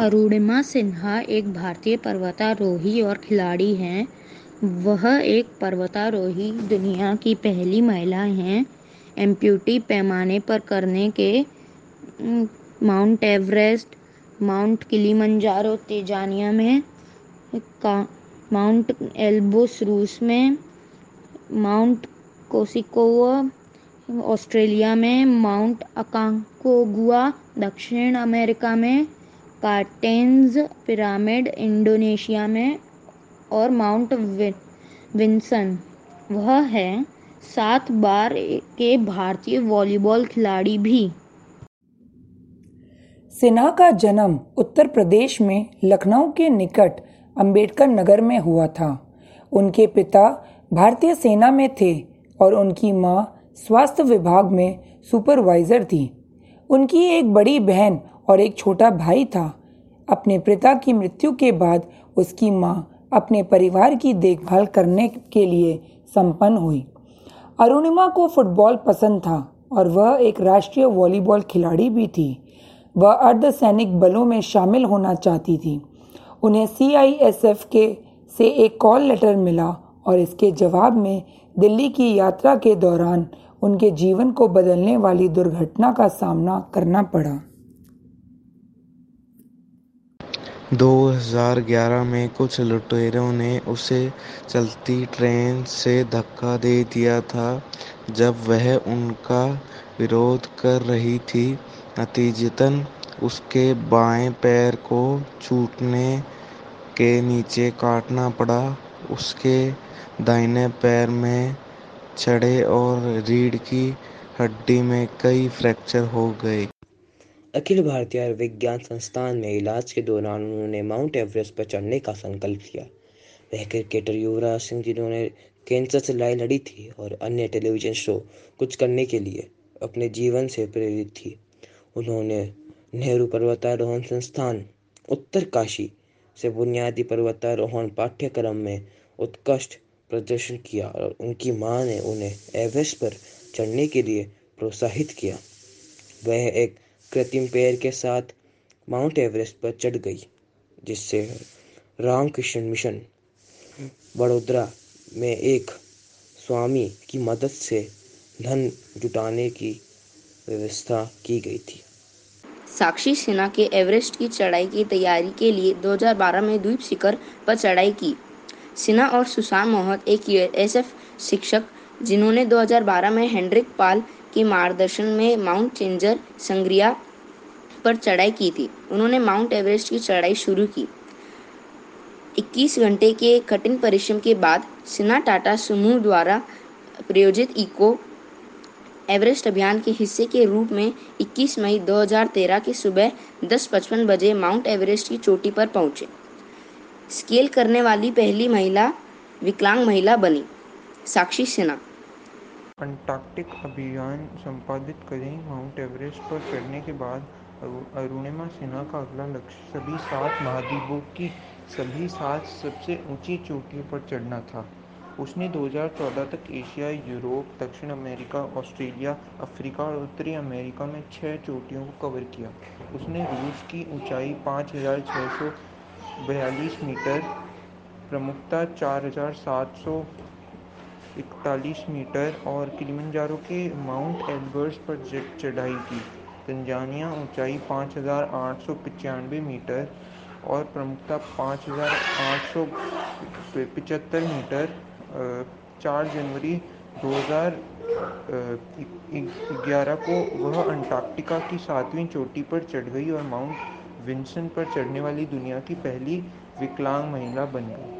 अरुणिमा सिन्हा एक भारतीय पर्वतारोही और खिलाड़ी हैं। वह एक पर्वतारोही, दुनिया की पहली महिला हैं। एम्प्यूटी पैमाने पर करने के Mount Everest, Mount Kilimanjaro, Tanzania में, का, माउंट एल्बोस रूस में, माउंट कोसिकोवा, ऑस्ट्रेलिया में, माउंट अकांकोगुआ, दक्षिण अमेरिका में कार्टेंज पिरामिड इंडोनेशिया में और माउंट विंसन। वह है सात बार के भारतीय वॉलीबॉल खिलाड़ी भी। सिन्हा का जन्म उत्तर प्रदेश में लखनऊ के निकट अंबेडकर नगर में हुआ था। उनके पिता भारतीय सेना में थे और उनकी माँ स्वास्थ्य विभाग में सुपरवाइजर थी। उनकी एक बड़ी बहन और एक छोटा भाई था। अपने पिता की मृत्यु के बाद उसकी माँ अपने परिवार की देखभाल करने के लिए संपन्न हुई। अरुणिमा को फुटबॉल पसंद था और वह एक राष्ट्रीय वॉलीबॉल खिलाड़ी भी थी। वह अर्धसैनिक बलों में शामिल होना चाहती थी। उन्हें सीआईएसएफ के से एक कॉल लेटर मिला और इसके जवाब में दिल्ली की यात्रा के दौरान उनके जीवन को बदलने वाली दुर्घटना का सामना करना पड़ा। 2011 में कुछ लुटेरों ने उसे चलती ट्रेन से धक्का दे दिया था, जब वह उनका विरोध कर रही थी। नतीजतन उसके बाएँ पैर को छूटने के नीचे काटना पड़ा। उसके दाहिने पैर में छड़े और रीढ़ की हड्डी में कई फ्रैक्चर हो गए। अखिल भारतीय आयुर्विज्ञान संस्थान में इलाज के दौरान उन्होंने माउंट एवरेस्ट पर चढ़ने का संकल्प किया। वह क्रिकेटर युवराज सिंह जिन्होंने कैंसर से लड़ाई लड़ी थी और अन्य टेलीविज़न शो कुछ करने के लिए अपने जीवन से प्रेरित थी। उन्होंने नेहरू पर्वतारोहण संस्थान, उत्तर काशी से बुनियादी पर्वतारोहण पाठ्यक्रम में उत्कृष्ट प्रदर्शन किया और उनकी माँ ने उन्हें एवरेस्ट पर चढ़ने के लिए प्रोत्साहित किया। वह एक कृत्रिम पैर के साथ माउंट एवरेस्ट पर चढ़ गई, जिससे रामकृष्ण मिशन वडोदरा में एक स्वामी की मदद से धन जुटाने की व्यवस्था की गई थी। साक्षी सिन्हा के एवरेस्ट की चढ़ाई की तैयारी के लिए 2012 में द्वीप शिखर पर चढ़ाई की। सिन्हा और सुशांत मोहत, एक यूएसएफ शिक्षक, जिन्होंने 2012 में हेनरिक पाल के मार्गदर्शन में माउंट चेंजर संग्रिया पर चढ़ाई की थी। उन्होंने माउंट एवरेस्ट की चढ़ाई शुरू की। 21 घंटे के कठिन परिश्रम के बाद सिन्हा टाटा समूह द्वारा प्रायोजित इको एवरेस्ट अभियान के हिस्से के रूप में 21 मई 2013 की सुबह 10:55 बजे माउंट एवरेस्ट की चोटी पर पहुँचे। स्केल करने वाली पहली महिला, विकलांग महिला बनी, साक्षी सिन्हा। अंटार्कटिक अभियान संपादित करें। माउंट एवरेस्ट पर चढ़ने के बाद अरुणिमा सिन्हा का अगला लक्ष्य सभी सात महाद्वीपों की सभी सात सबसे ऊँची चोटियों पर चढ़ना था। उसने 2014 तक एशिया, यूरोप, दक्षिण अमेरिका, ऑस्ट्रेलिया, अफ्रीका और उत्तरी अमेरिका में छह चोटियों को कवर किया। उसने रूस की ऊंचाई पाँच हज़ार छह सौ बयालीस मीटर, प्रमुखता चार हज़ार सात सौ इकतालीस मीटर और किलिमंजारो के माउंट एल्बर्स पर चढ़ाई की। तंजानिया ऊंचाई पाँच हज़ार आठ सौ पचानवे मीटर और प्रमुखता पाँच हज़ार आठ सौ पचहत्तर मीटर चार जनवरी 2011 को वह अंटार्कटिका की सातवीं चोटी पर चढ़ गई और माउंट विंसन पर चढ़ने वाली दुनिया की पहली विकलांग महिला बन गई।